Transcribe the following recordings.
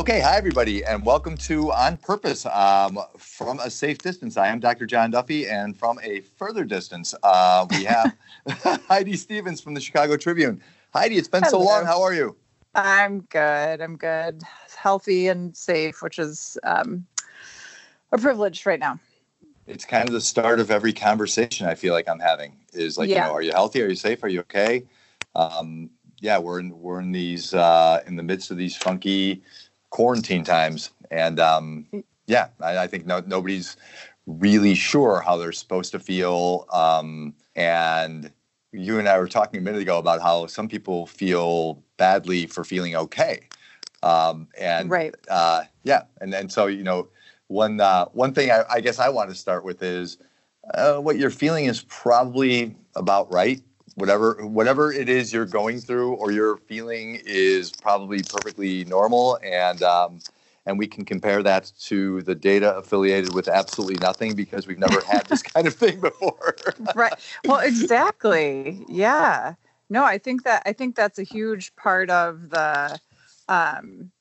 Okay, hi everybody, and welcome to On Purpose um, from a safe distance. I am Dr. John Duffy, and from a further distance, uh, we have Heidi Stevens from the Chicago Tribune. Heidi, it's been Hello. so long. How are you? I'm good. I'm good. Healthy and safe, which is um, a privilege right now. It's kind of the start of every conversation I feel like I'm having is like, yeah. you know, are you healthy? Are you safe? Are you okay? Um, yeah, we're in we're in these uh, in the midst of these funky quarantine times, and um, yeah, I, I think no, nobody's really sure how they're supposed to feel. Um, and you and I were talking a minute ago about how some people feel badly for feeling okay. Um, and right. Uh, yeah, and and so you know, one uh, one thing I, I, guess I want to start with is uh, what you're feeling is probably about right whatever whatever it is you're going through or you're feeling is probably perfectly normal and um, and we can compare that to the data affiliated with absolutely nothing because we've never had this kind of thing before. Right. Well exactly. Yeah. No i think that i think that's a huge part of the um,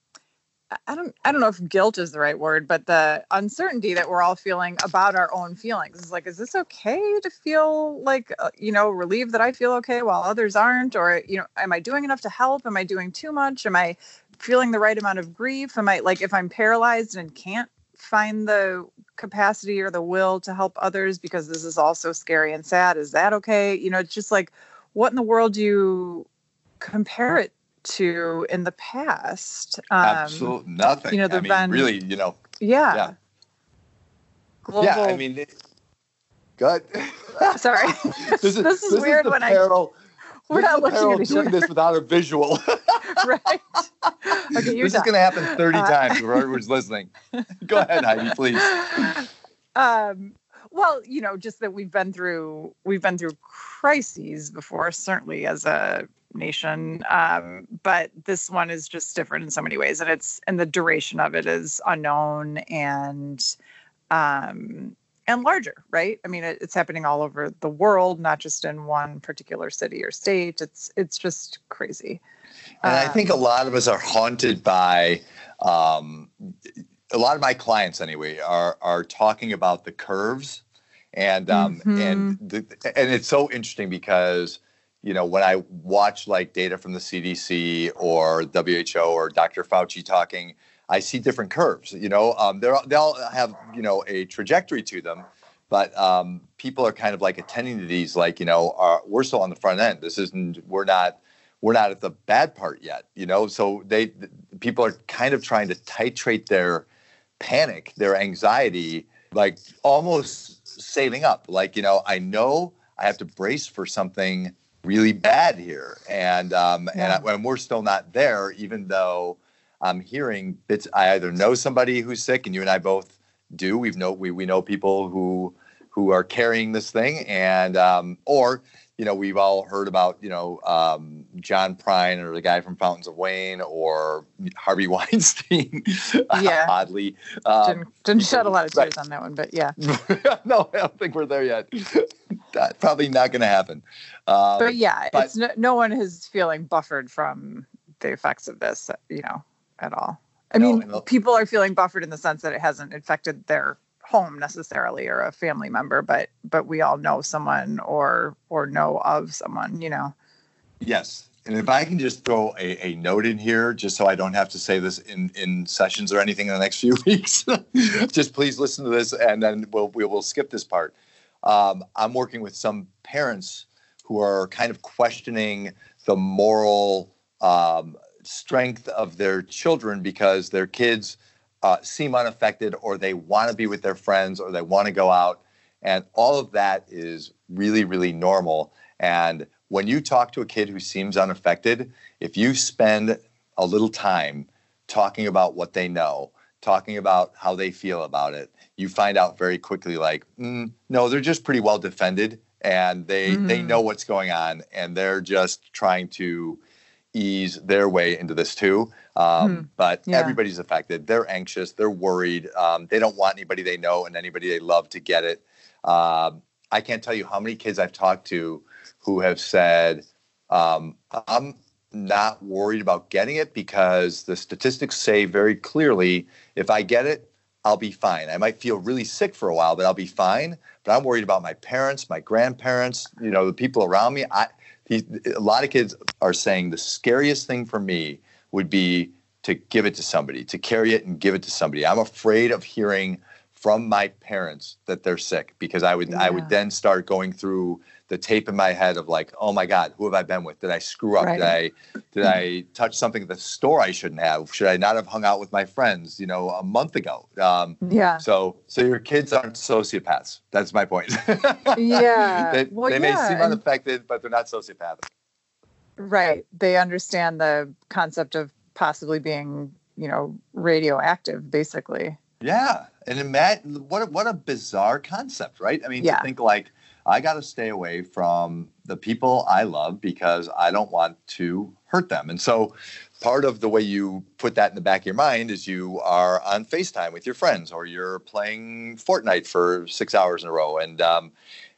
I don't I don't know if guilt is the right word, but the uncertainty that we're all feeling about our own feelings is like, is this okay to feel like uh, you know relieved that I feel okay while others aren't, or you know, am I doing enough to help? Am I doing too much? Am I feeling the right amount of grief? Am I like if I'm paralyzed and can't find the capacity or the will to help others because this is all so scary and sad? Is that okay? You know, it's just like, what in the world do you compare it to in the past. Um, Absolutely nothing. You know, the I mean, been, really, you know. Yeah. Yeah. Global, yeah, I mean, it, good. Sorry. this is, this is this weird is when peril, I. We're not looking at each doing other. this without a visual. right. Okay, you're this done. is going to happen 30 uh, times for whoever's listening. Go ahead, Heidi, please. Um, well, you know, just that we've been through we've been through crises before, certainly as a nation. Um, but this one is just different in so many ways and it's and the duration of it is unknown and um and larger right? I mean it, it's happening all over the world not just in one particular city or state. It's it's just crazy. And um, i think a um, lot of us are haunted by um a lot of my clients anyway are are talking about the curves and um mm-hmm. and the, and it's so interesting because you know, when I watch like data from the CDC or WHO or Dr. Fauci talking, I see different curves. You know, um, they all have you know a trajectory to them, but um, people are kind of like attending to these like you know are, we're still on the front end. This isn't we're not we're not at the bad part yet. You know, so they people are kind of trying to titrate their panic, their anxiety, like almost saving up. Like you know, I know I have to brace for something really bad here, and um, yeah. and, I, and we're still not there, even though I'm hearing bits. I either know somebody who's sick, and you and I both do. We've know we we know people who who are carrying this thing, and um, or you know we've all heard about you know um, John Prine or the guy from Fountains of Wayne or Harvey Weinstein. Yeah, oddly, um, didn't, didn't shed a lot of tears right. on that one, but yeah. no, I don't think we're there yet. That's probably not going to happen. Um, but yeah, but, it's no, no, one is feeling buffered from the effects of this, you know, at all. I no, mean, no. people are feeling buffered in the sense that it hasn't infected their home necessarily or a family member, but but we all know someone or or know of someone, you know. Yes. And if I can just throw a, a note in here, just so I don't have to say this in, in sessions or anything in the next few weeks, just please listen to this and then we'll, we will skip this part um, I'm working with some parents who are kind of questioning the moral um, strength of their children because their kids uh, seem unaffected or they want to be with their friends or they want to go out. And all of that is really, really normal. And when you talk to a kid who seems unaffected, if you spend a little time talking about what they know, talking about how they feel about it, you find out very quickly like mm, no they're just pretty well defended and they mm-hmm. they know what's going on and they're just trying to ease their way into this too um, mm-hmm. but yeah. everybody's affected they're anxious they're worried um, they don't want anybody they know and anybody they love to get it um, i can't tell you how many kids i've talked to who have said um, i'm not worried about getting it because the statistics say very clearly if I get it, I'll be fine. I might feel really sick for a while, but I'll be fine. But I'm worried about my parents, my grandparents, you know, the people around me. I, he, a lot of kids are saying the scariest thing for me would be to give it to somebody, to carry it and give it to somebody. I'm afraid of hearing from my parents that they're sick because I would yeah. I would then start going through the tape in my head of like, oh my God, who have I been with? Did I screw up? Right. Did I did I touch something at the store I shouldn't have? Should I not have hung out with my friends, you know, a month ago? Um, yeah. So so your kids aren't sociopaths. That's my point. yeah. they, well, they yeah. may seem unaffected, but they're not sociopathic. Right. They understand the concept of possibly being, you know, radioactive, basically. Yeah, and imagine what a, what a bizarre concept, right? I mean, yeah. to think like I got to stay away from the people I love because I don't want to hurt them. And so part of the way you put that in the back of your mind is you are on FaceTime with your friends or you're playing Fortnite for six hours in a row. And um,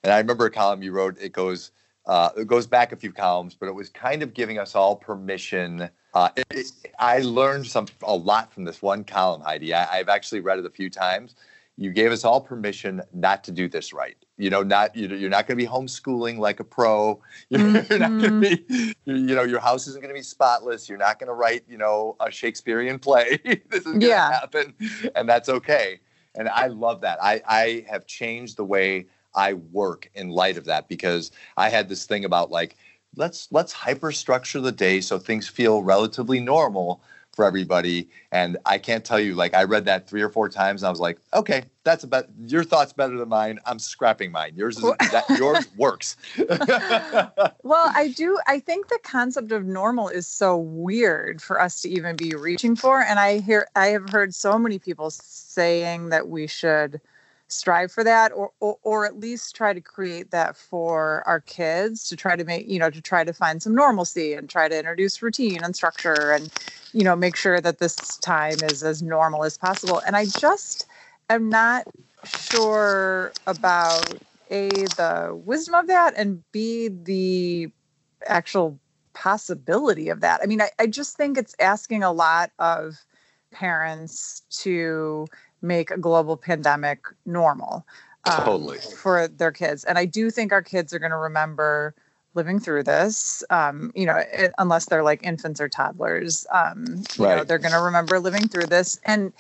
and I remember a column you wrote, it goes uh, it goes back a few columns, but it was kind of giving us all permission. Uh, it, it, I learned some a lot from this one column, Heidi. I, I've actually read it a few times you gave us all permission not to do this right. You know, not you're not going to be homeschooling like a pro. You're, mm-hmm. not going to be, you know, your house isn't going to be spotless. You're not going to write, you know, a Shakespearean play. this is going to yeah. happen, and that's okay. And I love that. I I have changed the way I work in light of that because I had this thing about like let's let's hyperstructure the day so things feel relatively normal for everybody. And I can't tell you, like, I read that three or four times and I was like, okay, that's about your thoughts better than mine. I'm scrapping mine. Yours is that yours works. well, I do. I think the concept of normal is so weird for us to even be reaching for. And I hear, I have heard so many people saying that we should strive for that or, or, or at least try to create that for our kids to try to make you know to try to find some normalcy and try to introduce routine and structure and you know make sure that this time is as normal as possible. And i just am not sure about a the wisdom of that and b the actual possibility of that. I mean I, I just think it's asking a lot of parents to make a global pandemic normal um, totally for their kids. And I do think our kids are going to remember living through this. Um, you know, it, unless they're like infants or toddlers, um, you right. know, they're going to remember living through this. And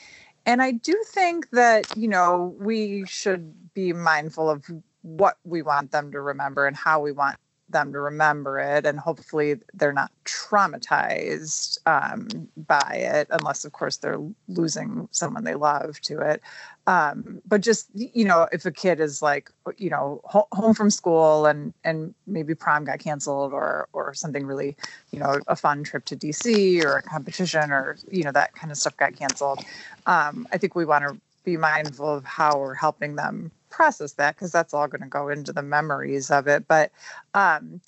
and I do think that you know we should be mindful of what we want them to remember and how we want them to remember it and hopefully they're not traumatized um, by it unless of course they're losing someone they love to it. Um, but just you know if a kid is like you know ho- home from school and and maybe prom got canceled or or something really you know a fun trip to dc or a competition or you know that kind of stuff got canceled um, i think we want to be mindful of how we're helping them process that because that's all going to go into the memories of it. But, um,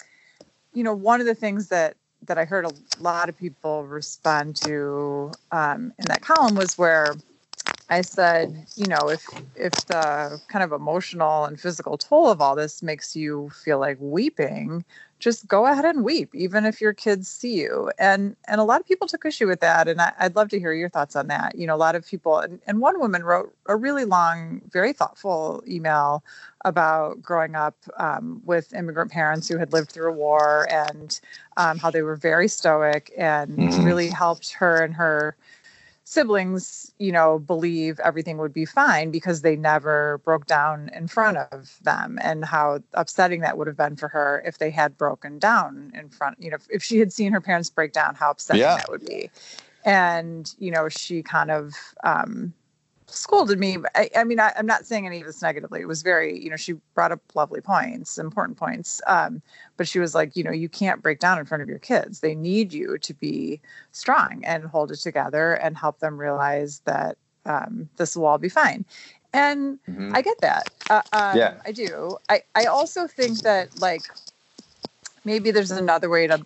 you know, one of the things that that I heard a lot of people respond to um, in that column was where I said, you know, if if the kind of emotional and physical toll of all this makes you feel like weeping, just go ahead and weep, even if your kids see you. And and a lot of people took issue with that, and I, would love to hear your thoughts on that. You know, a lot of people, and, and one woman wrote a really long, very thoughtful email about growing up um, with immigrant parents who had lived through a war and um, how they were very stoic and mm-hmm. really helped her and her siblings, you know, believe everything would be fine because they never broke down in front of them and how upsetting that would have been for her if they had broken down in front, you know, if she had seen her parents break down, how upsetting yeah. that would be. And, you know, she kind of um, scolded me. I, I mean, I, am not saying any of this negatively. It was very, you know, she brought up lovely points, important points. Um, but she was like, you know, you can't break down in front of your kids. They need you to be strong and hold it together and help them realize that um, this will all be fine. And mm-hmm. I get that. Uh, um, yeah, I do. I, I also think that like maybe there's another way to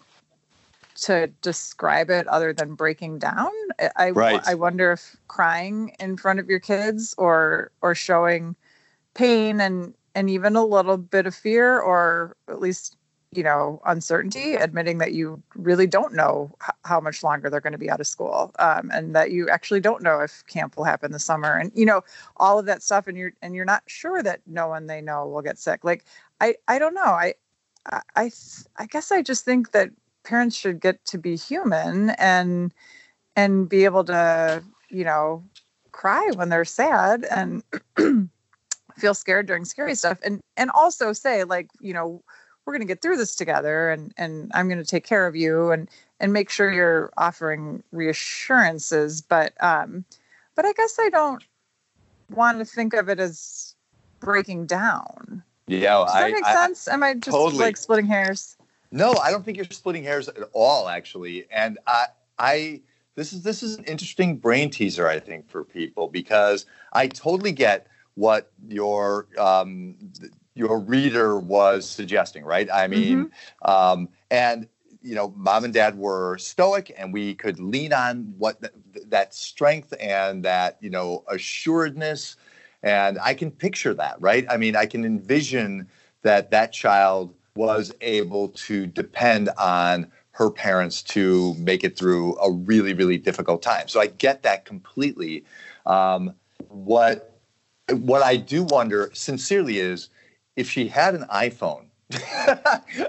to describe it other than breaking down. I right. I wonder if crying in front of your kids or or showing pain and and even a little bit of fear or at least you know uncertainty admitting that you really don't know h- how much longer they're going to be out of school um, and that you actually don't know if camp will happen this summer and you know all of that stuff and you're and you're not sure that no one they know will get sick like i i don't know i i i, I guess i just think that parents should get to be human and and be able to you know cry when they're sad and feel scared during scary stuff and and also say like you know we're going to get through this together and and i'm going to take care of you and and make sure you're offering reassurances. But um but i guess i don't want to think of it as breaking down. Yeah does that I, make I, sense? Am i just totally. like splitting hairs no i don't think you're splitting hairs at all actually and i i this is this is an interesting brain teaser i think for people because i totally get what your um, your reader was suggesting, right? I mean, mm-hmm. um, and you know, mom and dad were stoic, and we could lean on what th- that strength and that you know assuredness, and I can picture that, right? I mean, I can envision that that child was able to depend on her parents to make it through a really, really difficult time. So I get that completely. Um, what what I do wonder sincerely is if she had an iPhone.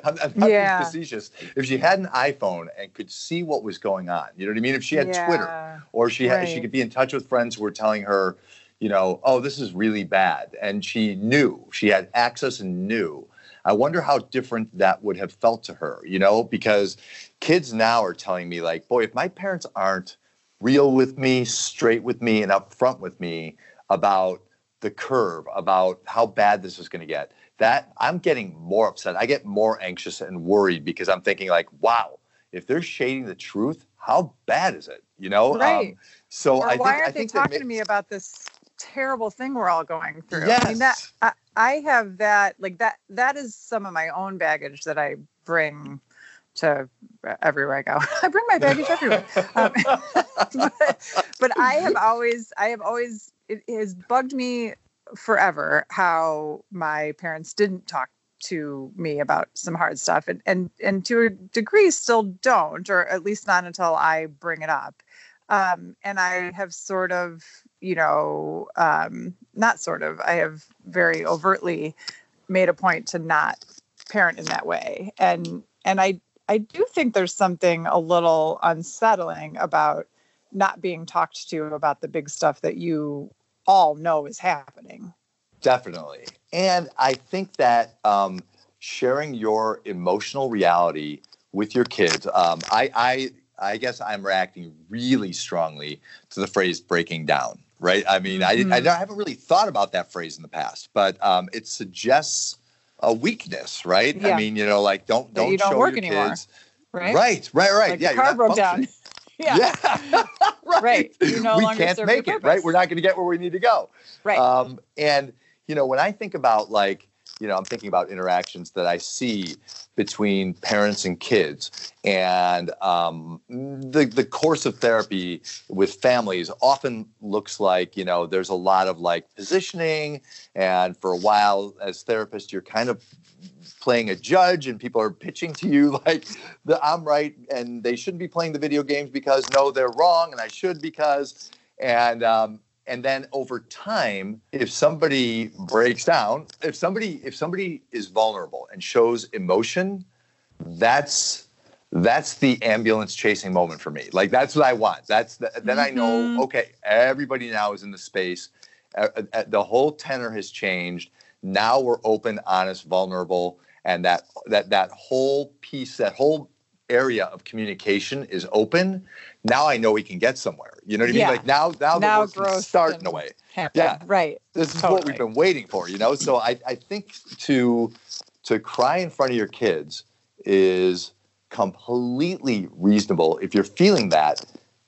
I'm, I'm not yeah. facetious. If she had an iPhone and could see what was going on, you know what I mean? If she had yeah. Twitter, or she had, right. she could be in touch with friends who were telling her, you know, oh, this is really bad, and she knew she had access and knew. I wonder how different that would have felt to her, you know, because kids now are telling me like, boy, if my parents aren't real with me, straight with me, and upfront with me about the curve about how bad this is going to get that i'm getting more upset. I get more anxious and worried because i'm thinking like wow if they're shading the truth how bad is it? You know um, right. um, so or I why think, aren't they talking to me about this terrible thing we're all going through yes. i mean that I, I have that like that that is some of my own baggage that i bring to everywhere I go. I bring my baggage everywhere. Um, but, but I have always, I have always it has bugged me forever how my parents didn't talk to me about some hard stuff and and and to a degree still don't or at least not until I bring it up. Um, and I have sort of, you know, um, not sort of, I have very overtly made a point to not parent in that way. And and I I do think there's something a little unsettling about not being talked to about the big stuff that you all know is happening. Definitely. And I think that um, sharing your emotional reality with your kids, um, I, I, I guess I'm reacting really strongly to the phrase breaking down, right? I mean, mm-hmm. I, I, haven't really thought about that phrase in the past, but um, it suggests a weakness, right? Yeah. I mean, you know, like don't don't, don't show work your anymore, kids. Right, right, right, right. Like yeah, car broke down. Yeah. yeah. right. right. You no we longer can't make it, right? We're not going to get where we need to go. Right. Um, and, you know, when I think about like, you know, I'm thinking about interactions that I see between parents and kids, and um, the the course of therapy with families often looks like you know there's a lot of like positioning, and for a while as therapists you're kind of playing a judge and people are pitching to you like the I'm right and they shouldn't be playing the video games because no they're wrong and I should because and um, and then over time if somebody breaks down if somebody if somebody is vulnerable and shows emotion that's that's the ambulance chasing moment for me like that's what I want that's the, then mm-hmm. I know mm-hmm. okay everybody now is in the space uh, uh, the whole tenor has changed now we're open honest vulnerable and that that that whole piece that whole area of communication is open now i know we can get somewhere. You know what i mean? Like now now, now the work start in a way happen. yeah. right. This is totally. what we've been waiting for you know? So i i think to to cry in front of your kids is completely reasonable if you're feeling that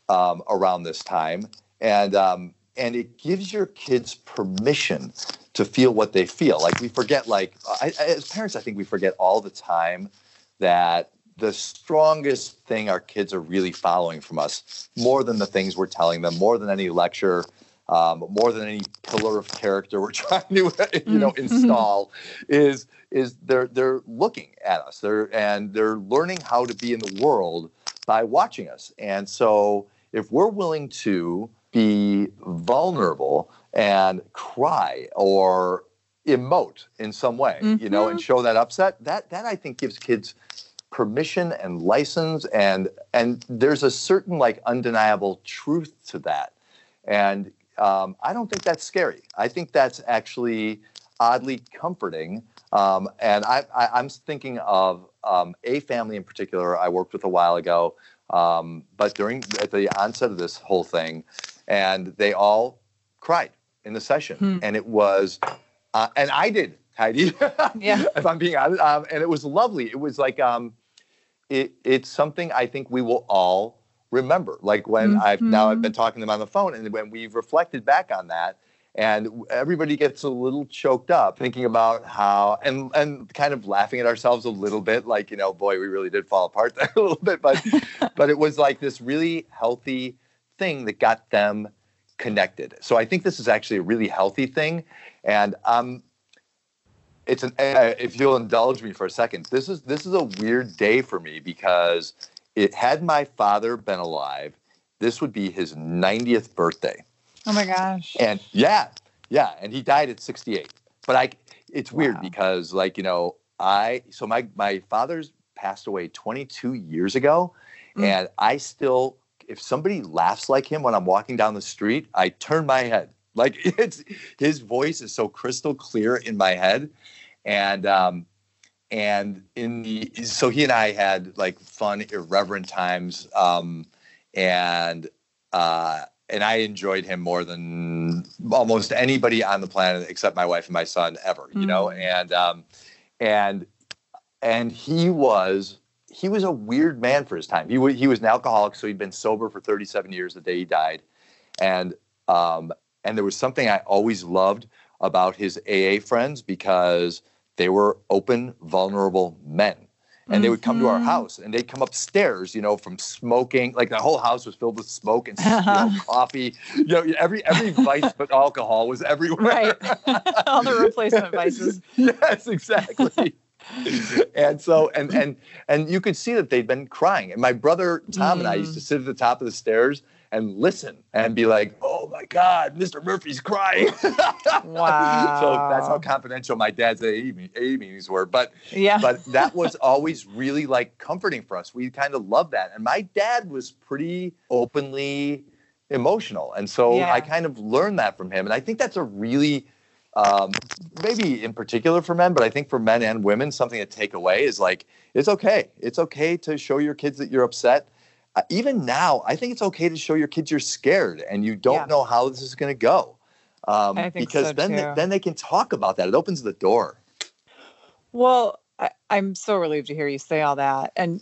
um, around this time. And um, and it gives your kids permission to feel what they feel. Like we forget, like I, as parents, I think we forget all the time that the strongest thing our kids are really following from us, more than the things we're telling them, more than any lecture, um, more than any pillar of character we're trying to you know mm-hmm. install is is they're they're looking at us they're and they're learning how to be in the world by watching us and so if we're willing to be vulnerable and cry or emote in some way mm-hmm. you know and mm-hmm. show that upset that that i think gives kids permission and license and and there's a certain like undeniable truth to that and um, i don't think that's scary i think that's actually oddly comforting um, and I, I, am thinking of um, a family in particular I worked with a while ago, um, but during at the onset of this whole thing, and they all cried in the session, hmm. and it was, uh, and I did, Heidi. yeah. if I'm being honest, um, and it was lovely. It was like, um, it, it's something I think we will all remember. Like when mm-hmm. I've now I've been talking to them on the phone, and when we've reflected back on that and everybody gets a little choked up thinking about how and and kind of laughing at ourselves a little bit like you know boy we really did fall apart there a little bit but but it was like this really healthy thing that got them connected so i think this is actually a really healthy thing and um it's an if you'll indulge me for a second this is this is a weird day for me because it had my father been alive this would be his 90th birthday Oh my gosh. And yeah, yeah, and he died at 68. But I, it's weird wow. because like you know I so my my father's passed away 22 years ago, mm. and I still if somebody laughs like him when I'm walking down the street, I turn my head. Like it's his voice is so crystal clear in my head, and um, and in the so he and I had like fun, irreverent times, um, and uh, and I enjoyed him more than almost anybody on the planet except my wife and my son ever. You mm. know, and um, and and he was he was a weird man for his time. He w- he was an alcoholic, so he'd been sober for 37 years the day he died, and um, and there was something I always loved about his AA friends because they were open, vulnerable men and mm-hmm. they would come to our mm-hmm. house and they'd come upstairs, you know, from smoking. Like the whole house was filled with smoke and you know, coffee. You know, every every vice but alcohol was everywhere. Right. All the replacement vices. yes, exactly. and so and and and you could see that they'd been crying. And my brother Tom mm. and I used to mm. sit at the top of the stairs and listen and be like, "Oh my God, Mr. Murphy's crying." wow. so that's how confidential my dad's AA, meetings were. But yeah, but that was always really like comforting for us. We kind of loved that, and my dad was pretty openly emotional, and so yeah. I kind of learned that from him, and I think that's a really um, maybe in particular for men, but I think for men and women, something to take away is like it's okay. It's okay to show your kids that you're upset even now, I think it's okay to show your kids you're scared and you don't yeah. know how this is going to go. Um, because so then they, then they can talk about that. It opens the door. Well, I, am so relieved to hear you say all that, and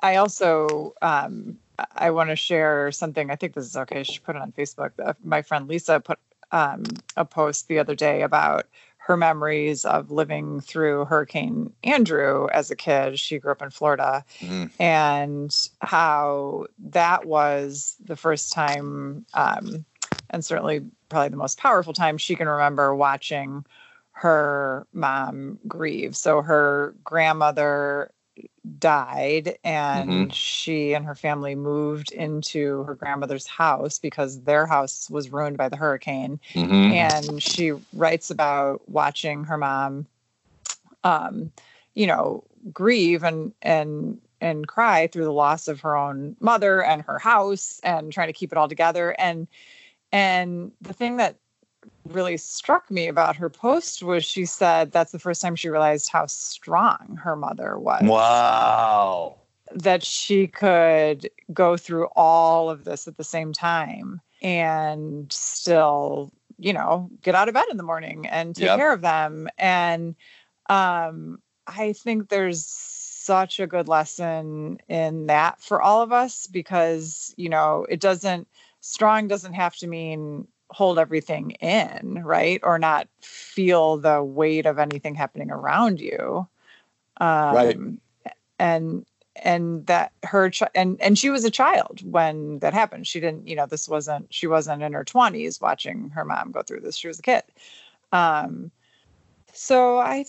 I also um, I want to share something. I think this is okay. She put it on Facebook. My friend Lisa put um, a post the other day about her memories of living through Hurricane Andrew as a kid. She grew up in Florida, mm-hmm. and how that was the first time, um, and certainly probably the most powerful time she can remember watching her mom grieve. So her grandmother died and mm-hmm. she and her family moved into her grandmother's house because their house was ruined by the hurricane mm-hmm. and she writes about watching her mom um you know grieve and and and cry through the loss of her own mother and her house and trying to keep it all together and and the thing that really struck me about her post was she said that's the first time she realized how strong her mother was. Wow. That she could go through all of this at the same time and still, you know, get out of bed in the morning and take yep. care of them. And um, I think there's such a good lesson in that for all of us because, you know, it doesn't, strong doesn't have to mean hold everything in, right? Or not feel the weight of anything happening around you. Um, right. And and that her ch- and and she was a child when that happened she didn't you know this wasn't she wasn't in her 20s watching her mom go through this she was a kid um so i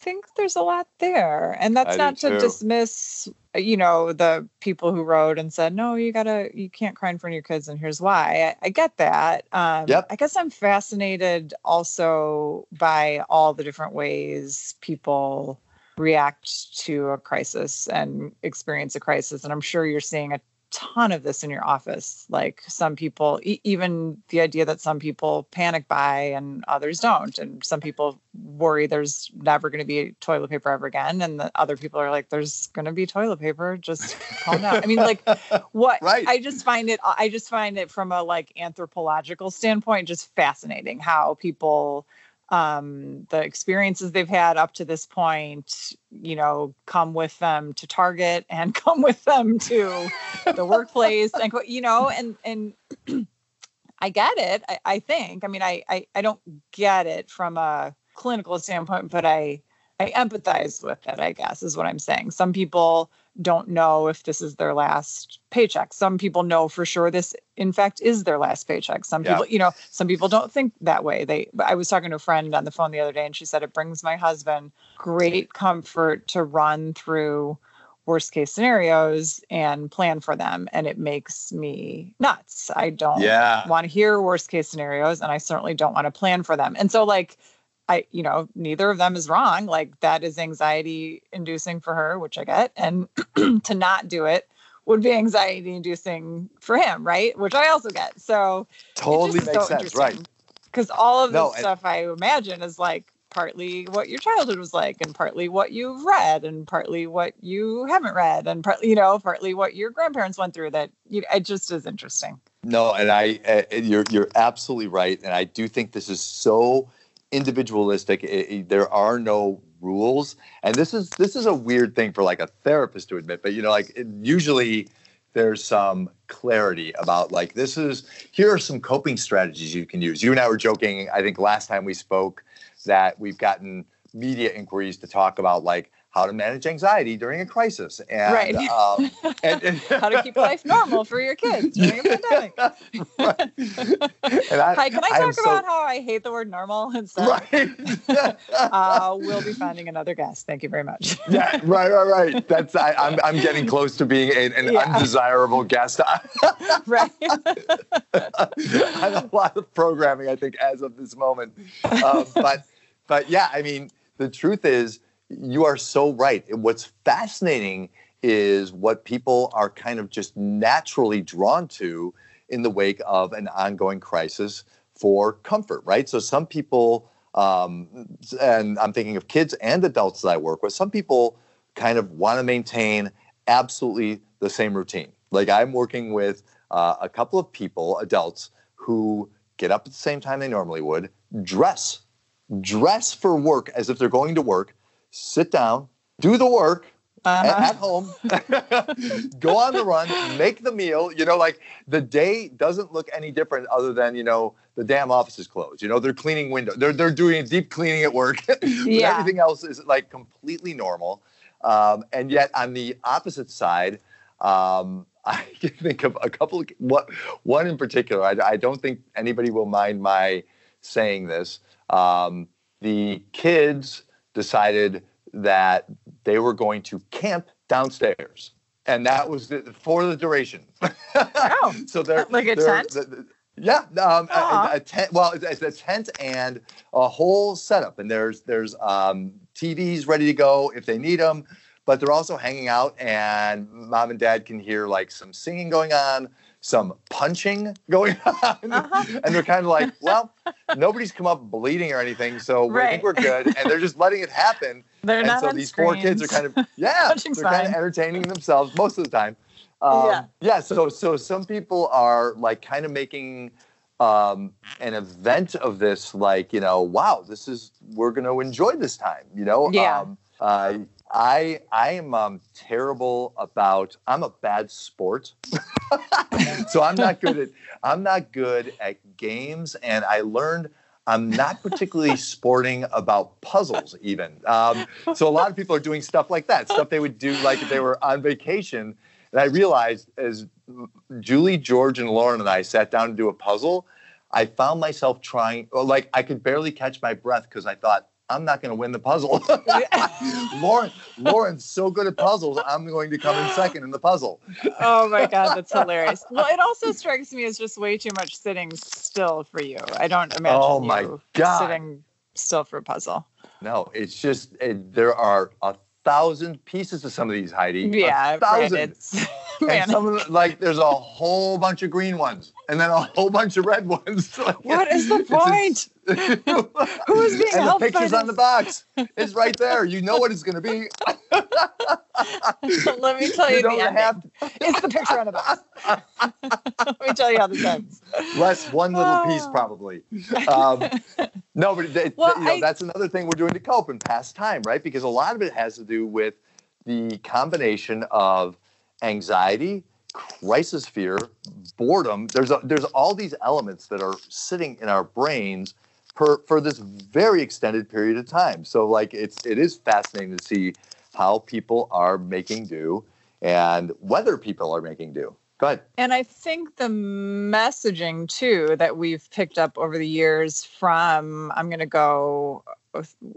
think there's a lot there and that's I not to too. dismiss you know the people who wrote and said no you gotta you can't cry in front of your kids and here's why i, I get that um yep. i guess i'm fascinated also by all the different ways people react to a crisis and experience a crisis. And I'm sure you're seeing a ton of this in your office. Like some people, e- even the idea that some people panic buy and others don't. And some people worry there's never going to be toilet paper ever again. And the other people are like, there's going to be toilet paper. Just calm down. I mean, like what right. I just find it, I just find it from a like anthropological standpoint, just fascinating how people um, the experiences they've had up to this point, you know, come with them to Target and come with them to the workplace, and you know, and and I get it. I, I think. I mean, I, I I don't get it from a clinical standpoint, but I I empathize with it. I guess is what I'm saying. Some people don't know if this is their last paycheck. Some people know for sure this in fact is their last paycheck. Some yeah. people, you know, some people don't think that way. They I was talking to a friend on the phone the other day and she said it brings my husband great comfort to run through worst case scenarios and plan for them and it makes me nuts. I don't yeah. want to hear worst case scenarios and I certainly don't want to plan for them. And so like I, you know, neither of them is wrong. Like that is anxiety inducing for her, which I get. And to not do it would be anxiety inducing for him, right? Which I also get. So totally makes so sense, right? Because all of this stuff I imagine is like partly what your childhood was like, and partly what you've read, and partly what you haven't read, and partly, you know, partly what your grandparents went through. That you, it just is interesting. No, and I, uh, you're you're absolutely right, and I do think this is so individualistic. It, it, there are no rules, and this is this is a weird thing for like a therapist to admit. But you know, like usually there's some clarity about like this is here are some coping strategies you can use. You and I were joking. I think last time we spoke that we've gotten media inquiries to talk about like how to manage anxiety during a crisis and, right. um, and, and how to keep life normal for your kids during a pandemic. right. I, Hi, can I, I talk so, about how I hate the word normal instead? Right. uh, we'll be finding another guest. Thank you very much. yeah, right, right, right. That's I, am I'm, I'm getting close to being a, an yeah. undesirable guest. right. I have a lot of programming, I think, as of this moment. Um, but but yeah, I mean, the truth is you are so right. What's fascinating is what people are kind of just naturally drawn to in the wake of an ongoing crisis for comfort, right? So some people, um, and I'm thinking of kids and adults that I work with, some people kind of want to maintain absolutely the same routine. Like I'm working with uh, a couple of people, adults, who get up at the same time they normally would, dress, dress for work as if they're going to work, sit down, do the work uh-huh. at, at, home, go on the run, make the meal. You know, like the day doesn't look any different other than, you know, the damn office is closed. You know, they're cleaning windows. They're, they're doing deep cleaning at work. yeah. Everything else is like completely normal. Um, and yet on the opposite side, um, I can think of a couple of what one in particular. I, I, don't think anybody will mind my saying this. Um, the kids decided that they were going to camp downstairs. And that was the, for the duration. Oh, so they're like a they're, tent. Yeah, um, a, a, tent. Well, it's a tent and a whole setup, and there's there's um, TVs ready to go if they need them, but they're also hanging out, and mom and dad can hear like some singing going on some punching going on. Uh-huh. And they're kind of like, well, nobody's come up bleeding or anything, so right. we think we're good. And they're just letting it happen. They're and not so these screens. four kids are kind of yeah, they're fine. kind of entertaining themselves most of the time. Um, yeah. Yeah. So so some people are like kind of making um, an event of this, like you know, wow, this is we're going to enjoy this time. You know. Yeah. Um, uh, I I am um, terrible about. I'm a bad sport, so I'm not good at. I'm not good at games, and I learned I'm not particularly sporting about puzzles, even. Um, so a lot of people are doing stuff like that, stuff they would do like if they were on vacation. And I realized as Julie, George, and Lauren and I sat down to do a puzzle, I found myself trying, like I could barely catch my breath because I thought, I'm not going to win the puzzle. Lauren, Lauren's so good at puzzles. I'm going to come in second in the puzzle. oh my god, that's hilarious. Well, it also strikes me as just way too much sitting still for you. I don't imagine oh my you god. sitting still for a puzzle. No, it's just it, there are a thousand pieces of some of these, Heidi. Yeah, a thousand. and some of them, like there's a whole bunch of green ones and then a whole bunch of red ones. like, what is the point? Who is being and helped? The pictures on the box. It's right there. You know what it's going to be. Let me tell you, you the have to... it's the picture on the box. Let me tell you how this ends. Less one little piece, ah. probably. Um, no, but it, well, you know, I... that's another thing we're doing to cope and pass time, right? Because a lot of it has to do with the combination of anxiety, crisis fear, boredom. There's a, there's all these elements that are sitting in our brains for for this very extended period of time. So like it's it is fascinating to see how people are making do and whether people are making do. Go ahead. And I think the messaging too that we've picked up over the years from I'm going to go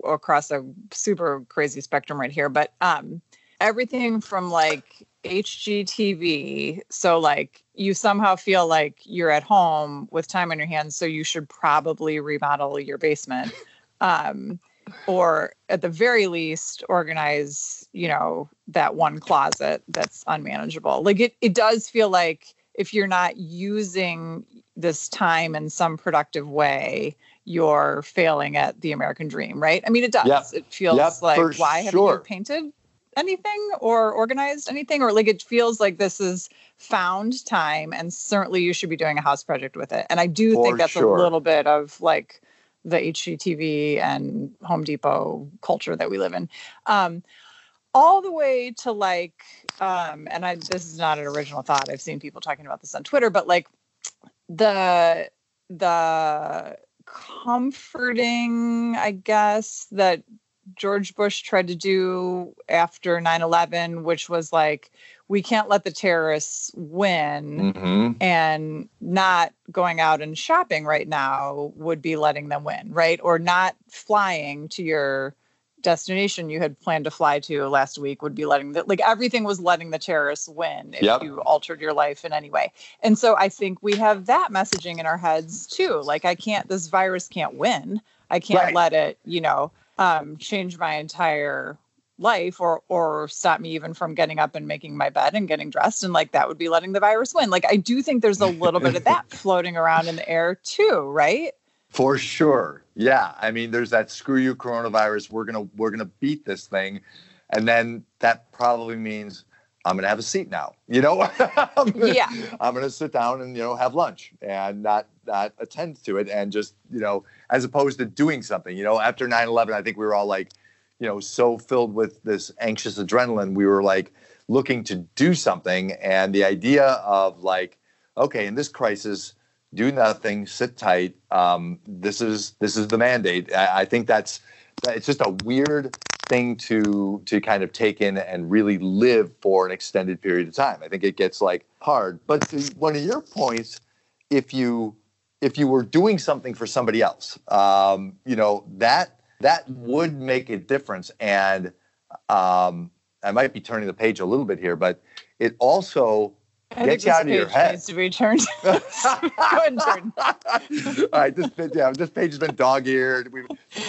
across a super crazy spectrum right here, but um, everything from like HGTV. So, like, you somehow feel like you're at home with time on your hands. So, you should probably remodel your basement. Um, or at the very least, organize, you know, that one closet that's unmanageable. Like, it, it does feel like if you're not using this time in some productive way, you're failing at the American dream, right? I mean, it does. Yep. It feels yep, like why haven't you painted? Anything or organized anything or like it feels like this is found time and certainly you should be doing a house project with it. And i do For think that's sure. a little bit of like the hgtv and home depot culture that we live in. Um, all the way to like um, and i this is not an original thought. I've seen people talking about this on twitter but like the the comforting i guess that George Bush tried to do after 9 11, which was like, we can't let the terrorists win. Mm-hmm. And not going out and shopping right now would be letting them win, right? Or not flying to your destination you had planned to fly to last week would be letting the, like everything was letting the terrorists win if yep. you altered your life in any way. And so I think we have that messaging in our heads too. Like, I can't, this virus can't win. I can't right. let it, you know, um, change my entire life or or stop me even from getting up and making my bed and getting dressed and like that would be letting the virus win. Like i do think there's a little bit of that floating around in the air too right? For sure. Yeah. I mean there's that screw you coronavirus we're gonna we're gonna beat this thing. And then that probably means i'm gonna have a seat now you know? I'm gonna, yeah. I'm gonna sit down and you know have lunch and not not attend to it and just you know as opposed to doing something you know after 9-11 i think we were all like you know so filled with this anxious adrenaline we were like looking to do something. And the idea of like okay in this crisis do nothing sit tight. Um, this is this is the mandate. I, I think that's it's just a weird thing to to kind of take in and really live for an extended period of time. I think it gets like hard. But to one of your points if you if you were doing something for somebody else, um, you know that that would make a difference. And um, I might be turning the page a little bit here, but it also I gets out of your head. Needs to be turned. Go ahead turn. All right, this yeah, this page has been dog-eared.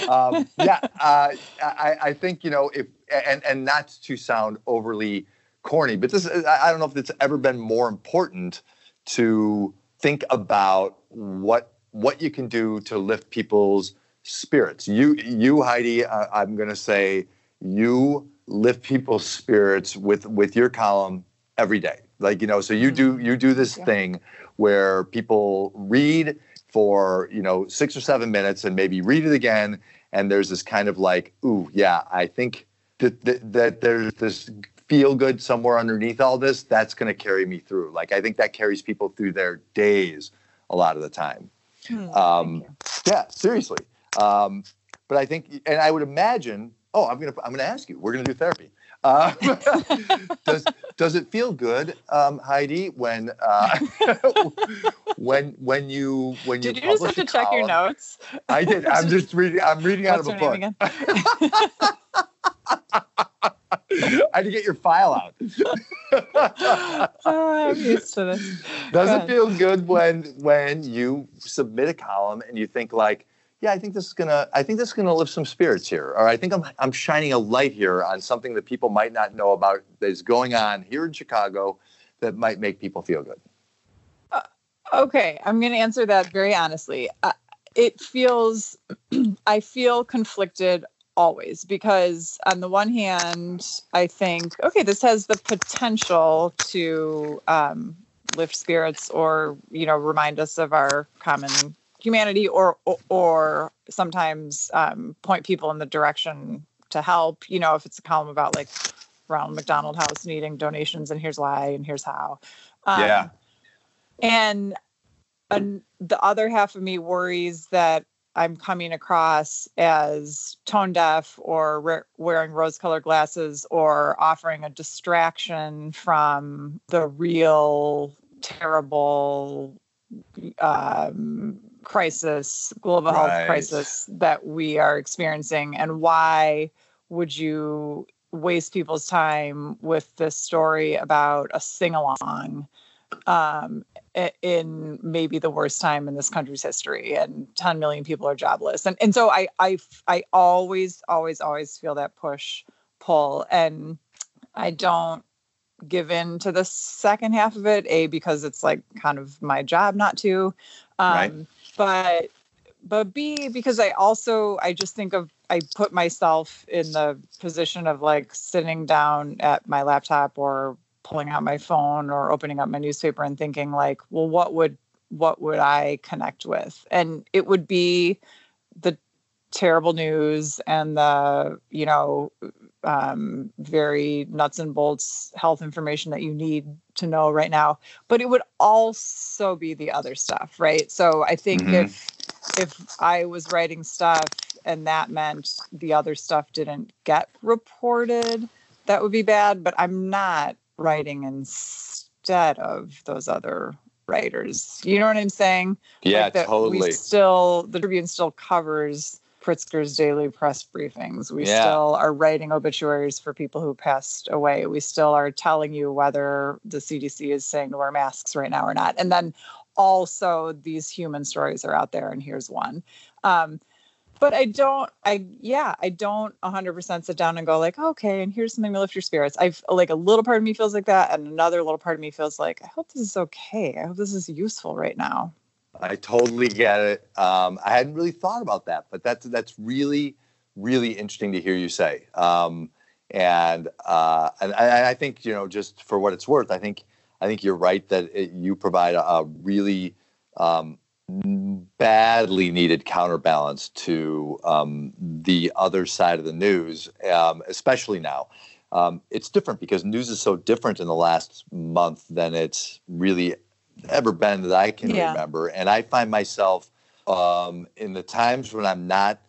Um, yeah, uh, I, I think you know if and and not to sound overly corny, but this I don't know if it's ever been more important to think about what what you can do to lift people's spirits. You you Heidi, uh, I'm going to say you lift people's spirits with with your column every day. Like you know, so you do you do this yeah. thing where people read for you know six or seven minutes and maybe read it again, and there's this kind of like, ooh, yeah, I think that that, that there's this feel good somewhere underneath all this, that's going to carry me through. Like I think that carries people through their days a lot of the time. Hmm, um, Yeah, seriously. Um, but I think, and I would imagine. Oh, I'm gonna I'm gonna ask you. We're gonna do therapy. Uh, does does it feel good, um, Heidi, when uh, when when you when you did you, you just have to check your notes? I did. I'm just reading. I'm reading out of a book. I had to get your file out. oh, I'm used to this. Does Go it ahead. feel good when when you submit a column and you think like, yeah, I think this is gonna I think this is gonna lift some spirits here, or I think I'm I'm shining a light here on something that people might not know about that is going on here in Chicago that might make people feel good. Okay, I'm going to answer that very honestly. Uh, it feels, I feel conflicted always because, on the one hand, I think, okay, this has the potential to um, lift spirits or, you know, remind us of our common humanity or, or, or sometimes um, point people in the direction to help. You know, if it's a column about like Ronald McDonald House needing donations and here's why and here's how. Um, Yeah. and and the other half of me worries that I'm coming across as tone deaf or re- wearing rose colored glasses or offering a distraction from the real terrible um, crisis, global Right. health crisis that we are experiencing. And why would you waste people's time with this story about a sing along? um, in maybe the worst time in this country's history, and 10 million people are jobless. And and so I I I always always always feel that push pull, and I don't give in to the second half of it. A because it's like kind of my job not to, um, Right. but but B because I also I just think of I put myself in the position of like sitting down at my laptop or pulling out my phone or opening up my newspaper and thinking like, well, what would what would I connect with? And it would be the terrible news and the you know um, very nuts and bolts health information that you need to know right now. But it would also be the other stuff, right? So I think Mhm. if if I was writing stuff and that meant the other stuff didn't get reported, that would be bad. But I'm not writing instead of those other writers. You know what I'm saying? Yeah, Like that totally. We still the Tribune still covers Pritzker's daily press briefings. We Yeah. still are writing obituaries for people who passed away. We still are telling you whether the CDC is saying to wear masks right now or not. And then also these human stories are out there, and here's one. Um, but I don't, I, yeah, I don't 100% sit down and go, like, okay, and here's something to lift your spirits. I've like a little part of me feels like that, and another little part of me feels like, I hope this is okay. I hope this is useful right now. I totally get it. Um, I hadn't really thought about that, but that's that's really really interesting to hear you say. Um, and uh, and I, I think you know just for what it's worth, I think I think you're right that it, you provide a, a really um, badly needed counterbalance to um, the other side of the news, um, especially now. Um, it's different because news is so different in the last month than it's really ever been that I can Yeah. remember. And I find myself um, in the times when I'm not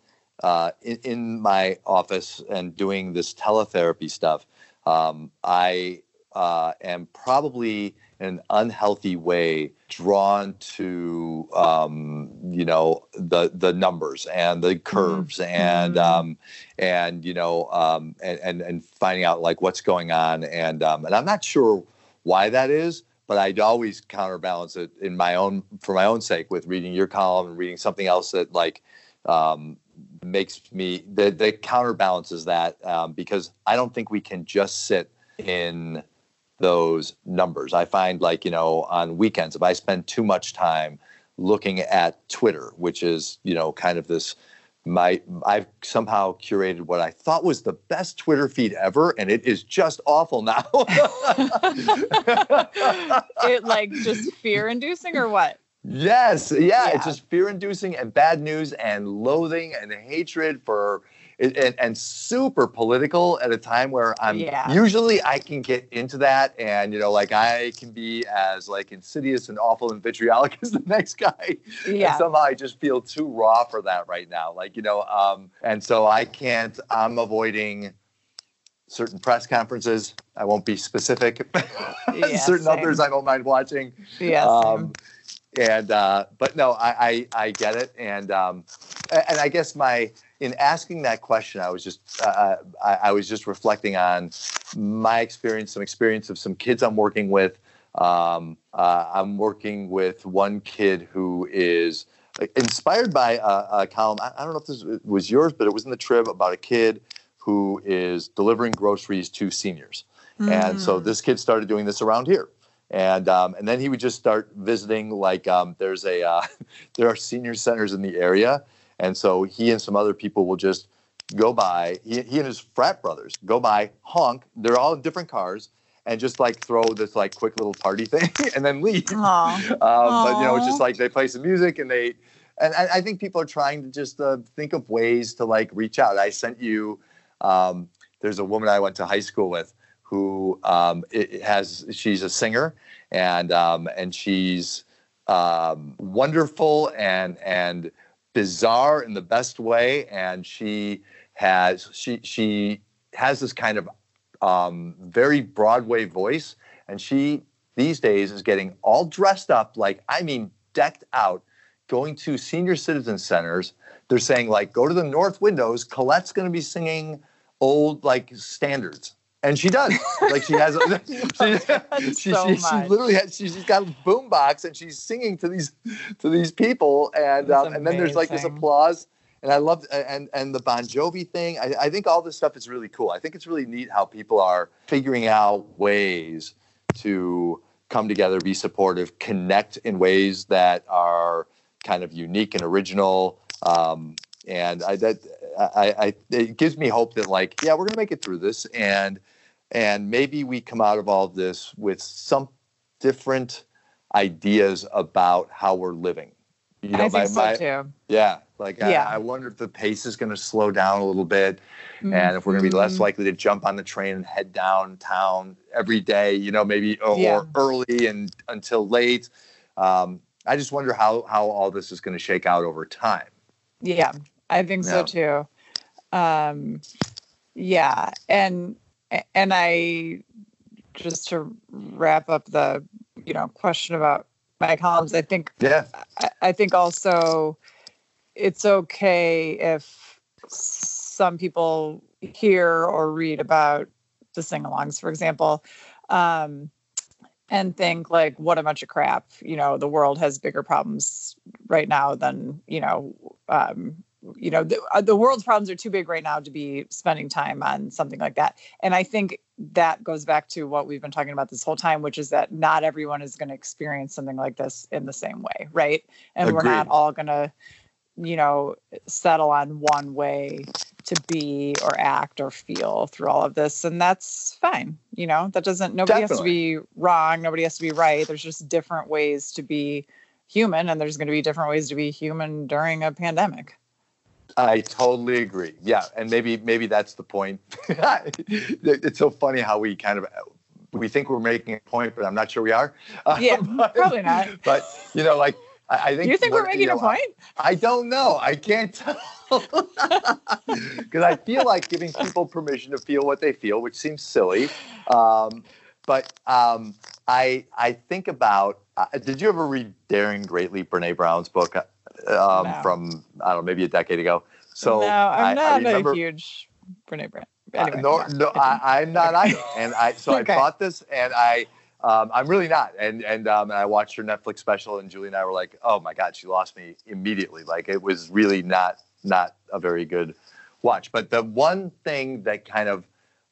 uh, in, in my office and doing this teletherapy stuff, um, I uh, am probably an unhealthy way drawn to um, you know the the numbers and the curves and Mhm. um, and you know um, and, and and finding out like what's going on and um, and I'm not sure why that is but I'd always counterbalance it in my own for my own sake with reading your column and reading something else that like um, makes me that, that counterbalances that um, because I don't think we can just sit in those numbers. I find like you know on weekends if I spend too much time looking at Twitter, which is you know kind of this my I've somehow curated what I thought was the best Twitter feed ever, and it is just awful now. it like just fear inducing or what? Yes, yeah, Yeah. it's just fear-inducing and bad news and loathing and hatred for and, and super political at a time where I'm Yeah. usually I can get into that and you know like I can be as like insidious and awful and vitriolic as the next guy. And Yeah. somehow I just feel too raw for that right now. Like, you know, um, and so I can't, I'm avoiding certain press conferences. I won't be specific. Yeah, certain same. others I don't mind watching. Yeah. Um, and uh, but no, I, I I get it, and um, and I guess my in asking that question, I was just uh, I, I was just reflecting on my experience, some experience of some kids I'm working with. Um, uh, I'm working with one kid who is inspired by a, a column. I, I don't know if this was yours, but it was in the Trib about a kid who is delivering groceries to seniors. And so Mm. this kid started doing this around here. And um, and then he would just start visiting like um, there's a uh, there are senior centers in the area, and so he and some other people will just go by. He, he and his frat brothers go by, honk. They're all in different cars, and just like throw this like quick little party thing, and then leave. Aw. Um, but you know, it's just like they play some music and they, and I, I think people are trying to just uh, think of ways to like reach out. I sent you. Um, there's a woman I went to high school with who um, it, it has. She's a singer and um, and she's um, wonderful and and bizarre in the best way. And she has she she has this kind of um, very Broadway voice, and she these days is getting all dressed up, like I mean, decked out, going to senior citizen centers. They're saying like, go to the north windows. Colette's going to be singing old like standards. And she does. Like she has, she, she, so she, she literally has. She, she's got a boombox and she's singing to these, to these people. And um, and then there's like this applause. And I love and and the Bon Jovi thing. I, I think all this stuff is really cool. I think it's really neat how people are figuring out ways to come together, be supportive, connect in ways that are kind of unique and original. Um, and I that I, I it gives me hope that like yeah we're gonna make it through this and and maybe we come out of all of this with some different ideas about how we're living. You know, I think my, so too. yeah, like Yeah. I, I wonder if the pace is going to slow down a little bit, and if we're going to be less Mhm. likely to jump on the train and head downtown every day. You know, maybe or, Yeah. or early and until late. Um, I just wonder how how all this is going to shake out over time. Yeah, I think so too. Um, yeah, and and I just to wrap up the you know question about my columns. I think Yeah, I, I think also it's okay if some people hear or read about the sing-alongs, for example, um, and think like, "What a bunch of crap!" You know, the world has bigger problems right now than you know. Um, you know, the, uh, the world's problems are too big right now to be spending time on something like that. And I think that goes back to what we've been talking about this whole time, which is that not everyone is going to experience something like this in the same way, right? And we're not all going to, you know, settle on one way to be or act or feel through all of this. And that's fine. You know, that doesn't, nobody has to be wrong. Nobody has to be right. There's just different ways to be human, and there's going to be different ways to be human during a pandemic. I totally agree. Yeah, and maybe maybe that's the point. it's so funny how we kind of we think we're making a point, but I'm not sure we are. Yeah, but, probably not. But you know, like I, I think You think what- we're making you know, a point? I don't know. I can't tell. Because I feel like giving people permission to feel what they feel, which seems silly. Um, but um, I I think about. Uh, did you ever read Daring Greatly, Brene Brown's book um, No. from I don't know maybe a decade ago? So no, I'm I, I not remember, a huge Brene Brown. uh, Anyway, no, go no, I, I'm not either. And I so Okay. I bought this, and I um, I'm really not. And and um, and I watched her Netflix special, and Julie and I were like, oh my god, she lost me immediately. Like it was really not not a very good watch. But the one thing that kind of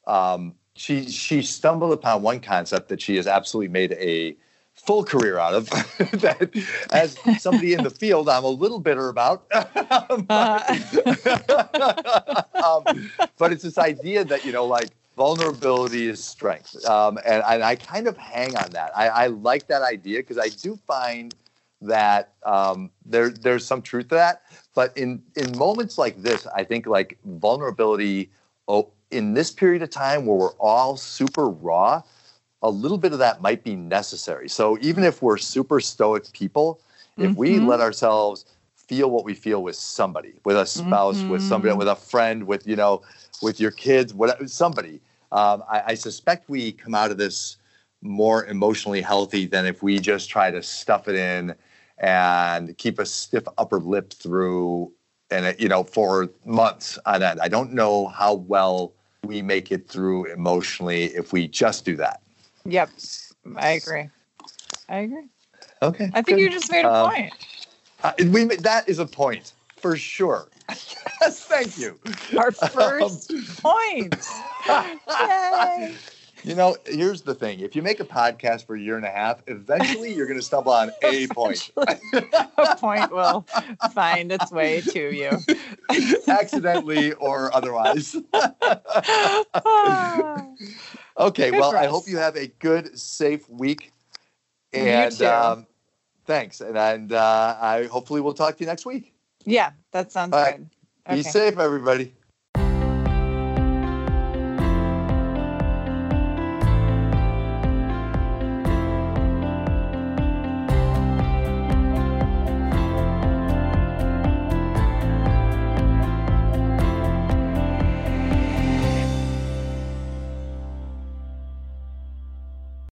um, she she stumbled upon one concept that she has absolutely made a full career out of that as somebody in the field i'm a little bitter about um, but it's this idea that you know like vulnerability is strength um, and, and i kind of hang on that i, I like that idea because i do find that um, there there's some truth to that. But in in moments like this, I think like vulnerability. Oh, in this period of time where we're all super raw, a little bit of that might be necessary. So even if we're super stoic people, if mm-hmm. we let ourselves feel what we feel with somebody, with a spouse, mm-hmm. with somebody, mm-hmm. with a friend, with you know, with your kids, whatever, somebody. Um, I, I, suspect we come out of this more emotionally healthy than if we just try to stuff it in and keep a stiff upper lip through and you know for months on end. I don't know how well we make it through emotionally if we just do that. Yep, I agree. I agree. Okay. I think good. you just made a um, point. Uh, we that is a point for sure. yes, thank you. Our first um, point. Yay. You know, here's the thing. If you make a podcast for a year and a half, eventually you're going to stumble on a point. a point will find its way to you. Accidentally or otherwise. Okay, good well, I hope you have a good, safe week. And um, thanks. And, and uh, I hopefully we'll talk to you next week. Yeah, that sounds All good. Right. Okay. Be safe, everybody.